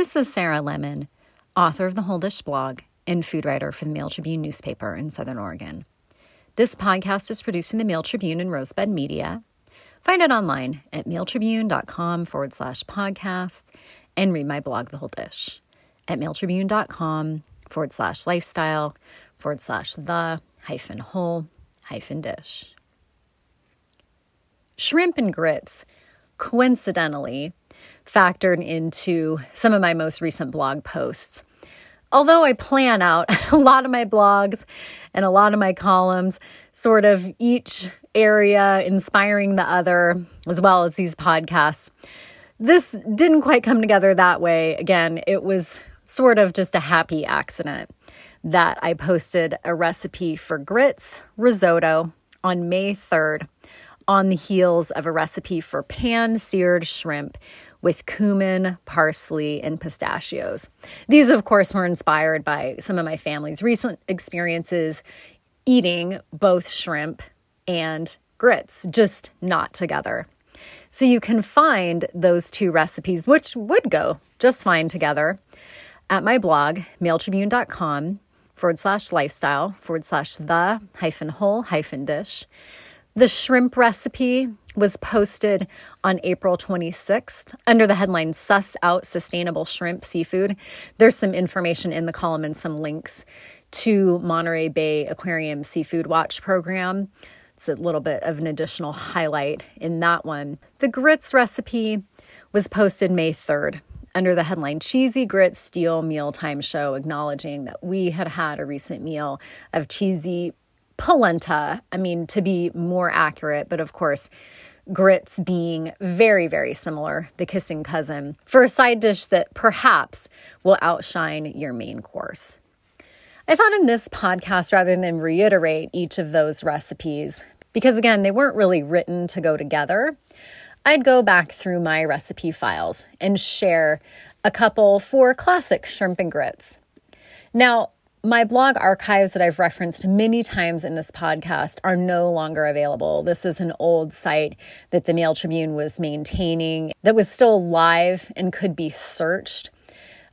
This is Sarah Lemon, author of the Whole Dish blog and food writer for the Mail Tribune newspaper in Southern Oregon. This podcast is produced in the Mail Tribune and Rosebud Media. Find it online at mailtribune.com forward slash podcast and read my blog, The Whole Dish, at mailtribune.com forward slash lifestyle forward slash the hyphen whole hyphen dish. Shrimp and grits, coincidentally, factored into some of my most recent blog posts. Although I plan out a lot of my blogs and a lot of my columns, sort of each area inspiring the other, as well as these podcasts, this didn't quite come together that way. Again, it was sort of just a happy accident that I posted a recipe for grits risotto on May 3rd on the heels of a recipe for pan seared shrimp with cumin, parsley, and pistachios. These, of course, were inspired by some of my family's recent experiences eating both shrimp and grits, just not together. So you can find those two recipes, which would go just fine together, at my blog, mailtribune.com forward slash lifestyle forward slash the hyphen whole hyphen dish. The shrimp recipe was posted on April 26th under the headline Suss Out Sustainable Shrimp Seafood. There's some information in the column and some links to Monterey Bay Aquarium Seafood Watch program. It's a little bit of an additional highlight in that one. The grits recipe was posted May 3rd under the headline Cheesy Grits Steal Mealtime Show, acknowledging that we had had a recent meal of cheesy polenta. I mean, to be more accurate, but of course, grits being very, very similar, the kissing cousin, for a side dish that perhaps will outshine your main course. I thought in this podcast, rather than reiterate each of those recipes, because again, they weren't really written to go together, I'd go back through my recipe files and share a couple for classic shrimp and grits. Now, my blog archives that I've referenced many times in this podcast are no longer available. This is an old site that the Mail Tribune was maintaining that was still live and could be searched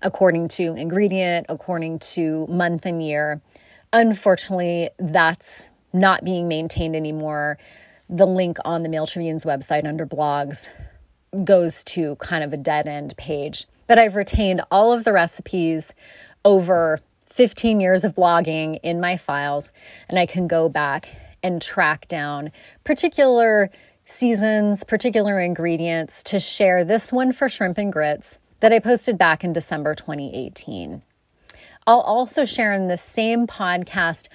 according to ingredient, according to month and year. Unfortunately, that's not being maintained anymore. The link on the Mail Tribune's website under blogs goes to kind of a dead end page. But I've retained all of the recipes over 15 years of blogging in my files, and I can go back and track down particular seasons, particular ingredients to share this one for shrimp and grits that I posted back in December 2018. I'll also share in the same podcast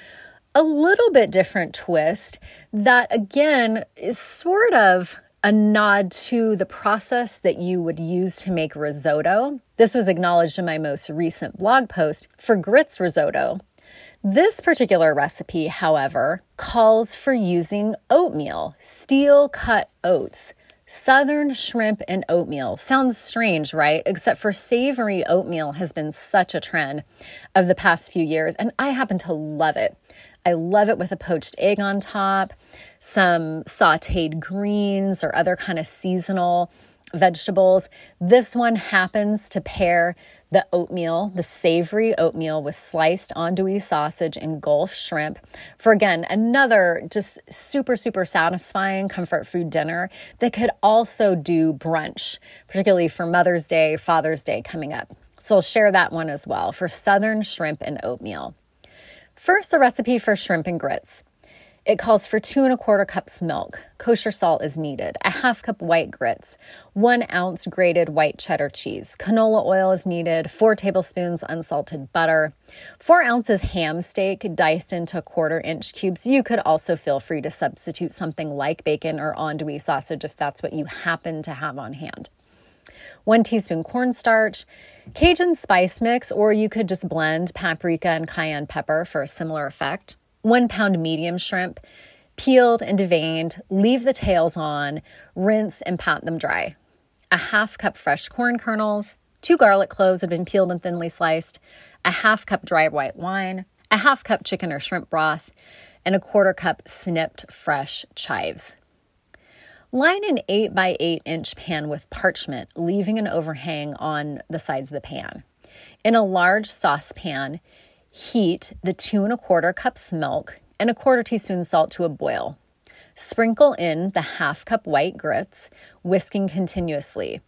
a little bit different twist that, again, is sort of a nod to the process that you would use to make risotto. This was acknowledged in my most recent blog post for grits risotto. This particular recipe, however, calls for using oatmeal, steel cut oats. Southern shrimp and oatmeal. Sounds strange, right? Except for savory oatmeal has been such a trend of the past few years, and I happen to love it. I love it with a poached egg on top some sauteed greens or other kind of seasonal vegetables. This one happens to pair the oatmeal, the savory oatmeal with sliced andouille sausage and Gulf shrimp for again another just super super satisfying comfort food dinner that could also do brunch, particularly for Mother's Day, Father's Day coming up. So I'll share that one as well for southern shrimp and oatmeal. First, the recipe for shrimp and grits. It calls for two and a quarter cups milk. Kosher salt is needed. A half cup white grits. One ounce grated white cheddar cheese. Canola oil is needed. Four tablespoons unsalted butter. Four ounces ham steak diced into quarter inch cubes. You could also feel free to substitute something like bacon or andouille sausage if that's what you happen to have on hand. One teaspoon cornstarch. Cajun spice mix, or you could just blend paprika and cayenne pepper for a similar effect one pound medium shrimp, peeled and deveined, leave the tails on, rinse and pat them dry. A half cup fresh corn kernels, two garlic cloves have been peeled and thinly sliced, a half cup dry white wine, a half cup chicken or shrimp broth, and a quarter cup snipped fresh chives. Line an 8 by 8 inch pan with parchment, leaving an overhang on the sides of the pan. In a large saucepan, heat the two and a quarter cups milk and a quarter teaspoon salt to a boil. Sprinkle in the half cup white grits, whisking continuously.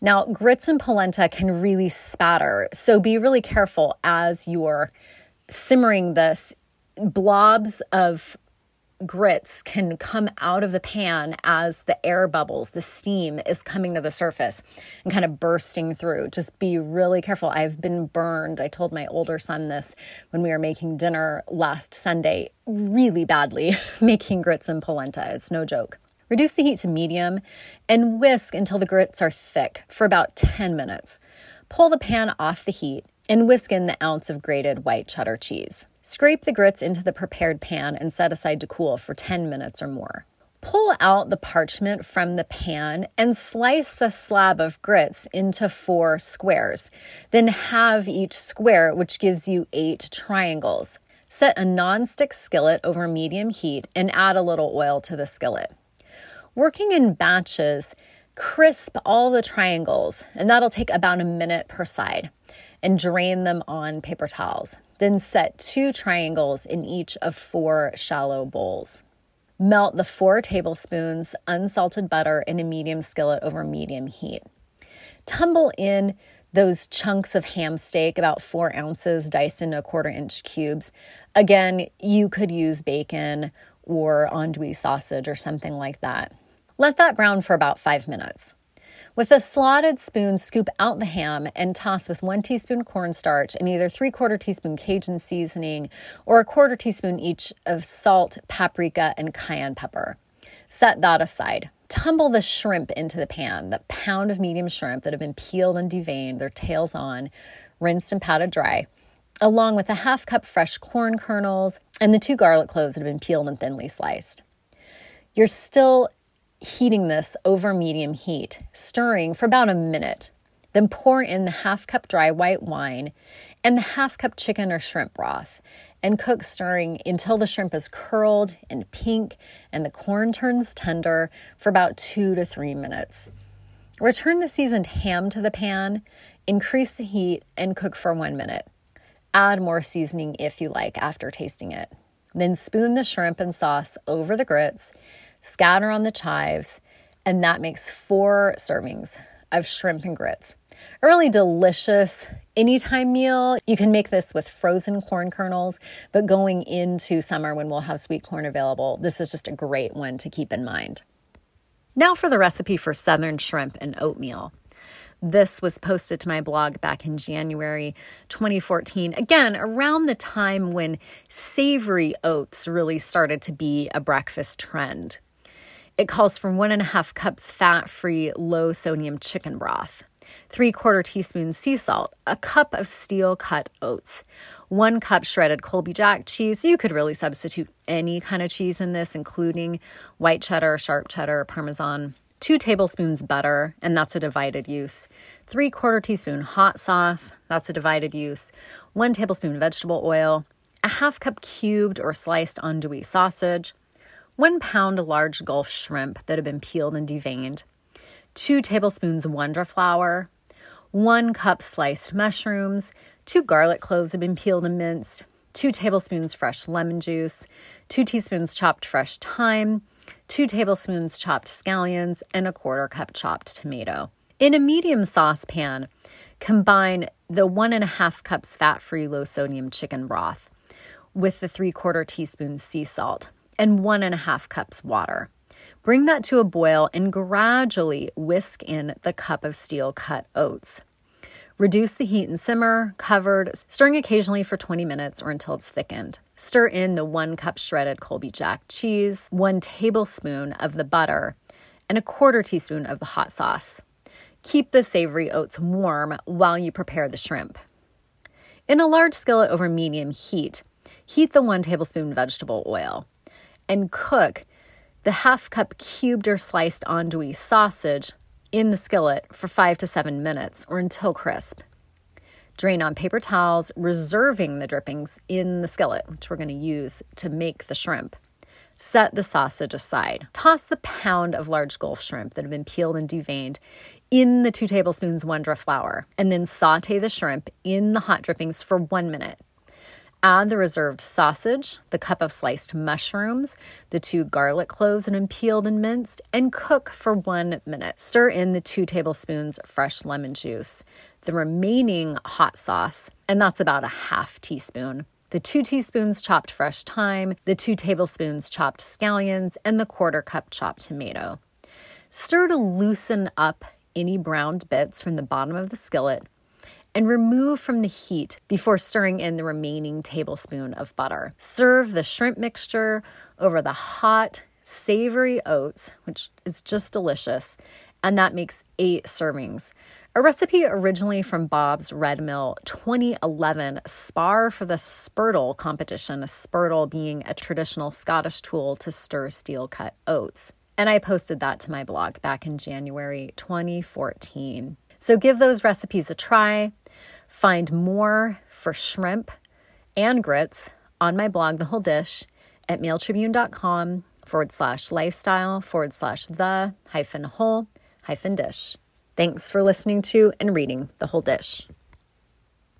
Now, grits and polenta can really spatter, so be really careful as you're simmering this. Blobs of grits can come out of the pan as the air bubbles, the steam is coming to the surface and kind of bursting through. Just be really careful. I've been burned. I told my older son this when we were making dinner last Sunday really badly, making grits and polenta. It's no joke. Reduce the heat to medium and whisk until the grits are thick for about 10 minutes. Pull the pan off the heat and whisk in the ounce of grated white cheddar cheese. Scrape the grits into the prepared pan and set aside to cool for 10 minutes or more. Pull out the parchment from the pan and slice the slab of grits into four squares. Then halve each square, which gives you eight triangles. Set a non-stick skillet over medium heat and add a little oil to the skillet. Working in batches, crisp all the triangles, and that'll take about a minute per side, and drain them on paper towels. Then set two triangles in each of four shallow bowls. Melt the four tablespoons unsalted butter in a medium skillet over medium heat. Tumble in those chunks of ham steak, about four ounces, diced into a quarter inch cubes. Again, you could use bacon or andouille sausage or something like that. Let that brown for about five minutes. With a slotted spoon, scoop out the ham and toss with one teaspoon cornstarch and either three quarter teaspoon Cajun seasoning or a quarter teaspoon each of salt, paprika, and cayenne pepper. Set that aside. Tumble the shrimp into the pan, the pound of medium shrimp that have been peeled and deveined, their tails on, rinsed and patted dry, along with a half cup fresh corn kernels and the two garlic cloves that have been peeled and thinly sliced. You're still heating this over medium heat, stirring for about a minute. Then pour in the half cup dry white wine and the half cup chicken or shrimp broth and cook stirring until the shrimp is curled and pink and the corn turns tender for about two to three minutes. Return the seasoned ham to the pan, increase the heat, and cook for one minute. Add more seasoning if you like after tasting it. Then spoon the shrimp and sauce over the grits scatter on the chives, and that makes four servings of shrimp and grits. A really delicious anytime meal. You can make this with frozen corn kernels, but going into summer when we'll have sweet corn available, this is just a great one to keep in mind. Now for the recipe for southern shrimp and oatmeal. This was posted to my blog back in January 2014. Again, around the time when savory oats really started to be a breakfast trend. It calls for one and a half cups fat free, low sodium chicken broth, three quarter teaspoon sea salt, a cup of steel cut oats, one cup shredded Colby Jack cheese. You could really substitute any kind of cheese in this, including white cheddar, sharp cheddar, parmesan, two tablespoons butter, and that's a divided use, three quarter teaspoon hot sauce, that's a divided use, one tablespoon vegetable oil, a half cup cubed or sliced andouille sausage, one pound large Gulf shrimp that have been peeled and deveined, two tablespoons Wondra flour, one cup sliced mushrooms, two garlic cloves have been peeled and minced, two tablespoons fresh lemon juice, two teaspoons chopped fresh thyme, two tablespoons chopped scallions, and a quarter cup chopped tomato. In a medium saucepan, combine the one and a half cups fat free low sodium chicken broth with the three quarter teaspoon sea salt and one and a half cups water. Bring that to a boil and gradually whisk in the cup of steel cut oats. Reduce the heat and simmer, covered, stirring occasionally for 20 minutes or until it's thickened. Stir in the one cup shredded Colby Jack cheese, one tablespoon of the butter, and a quarter teaspoon of the hot sauce. Keep the savory oats warm while you prepare the shrimp. In a large skillet over medium heat, heat the one tablespoon vegetable oil and cook the half cup cubed or sliced andouille sausage in the skillet for five to seven minutes or until crisp. Drain on paper towels, reserving the drippings in the skillet, which we're going to use to make the shrimp. Set the sausage aside. Toss the pound of large Gulf shrimp that have been peeled and deveined in the two tablespoons Wondra flour, and then saute the shrimp in the hot drippings for one minute. Add the reserved sausage, the cup of sliced mushrooms, the two garlic cloves been peeled and minced, and cook for one minute. Stir in the two tablespoons fresh lemon juice, the remaining hot sauce, and that's about a half teaspoon. The two teaspoons chopped fresh thyme, the two tablespoons chopped scallions, and the quarter cup chopped tomato. Stir to loosen up any browned bits from the bottom of the skillet and remove from the heat before stirring in the remaining tablespoon of butter. Serve the shrimp mixture over the hot, savory oats, which is just delicious, and that makes eight servings. A recipe originally from Bob's Red Mill 2011 spar for the spurtle competition, a spurtle being a traditional Scottish tool to stir steel cut oats. And I posted that to my blog back in January 2014. So give those recipes a try. Find more for shrimp and grits on my blog, The Whole Dish, at mailtribune.com forward slash lifestyle forward slash the hyphen whole hyphen dish. Thanks for listening to and reading The Whole Dish.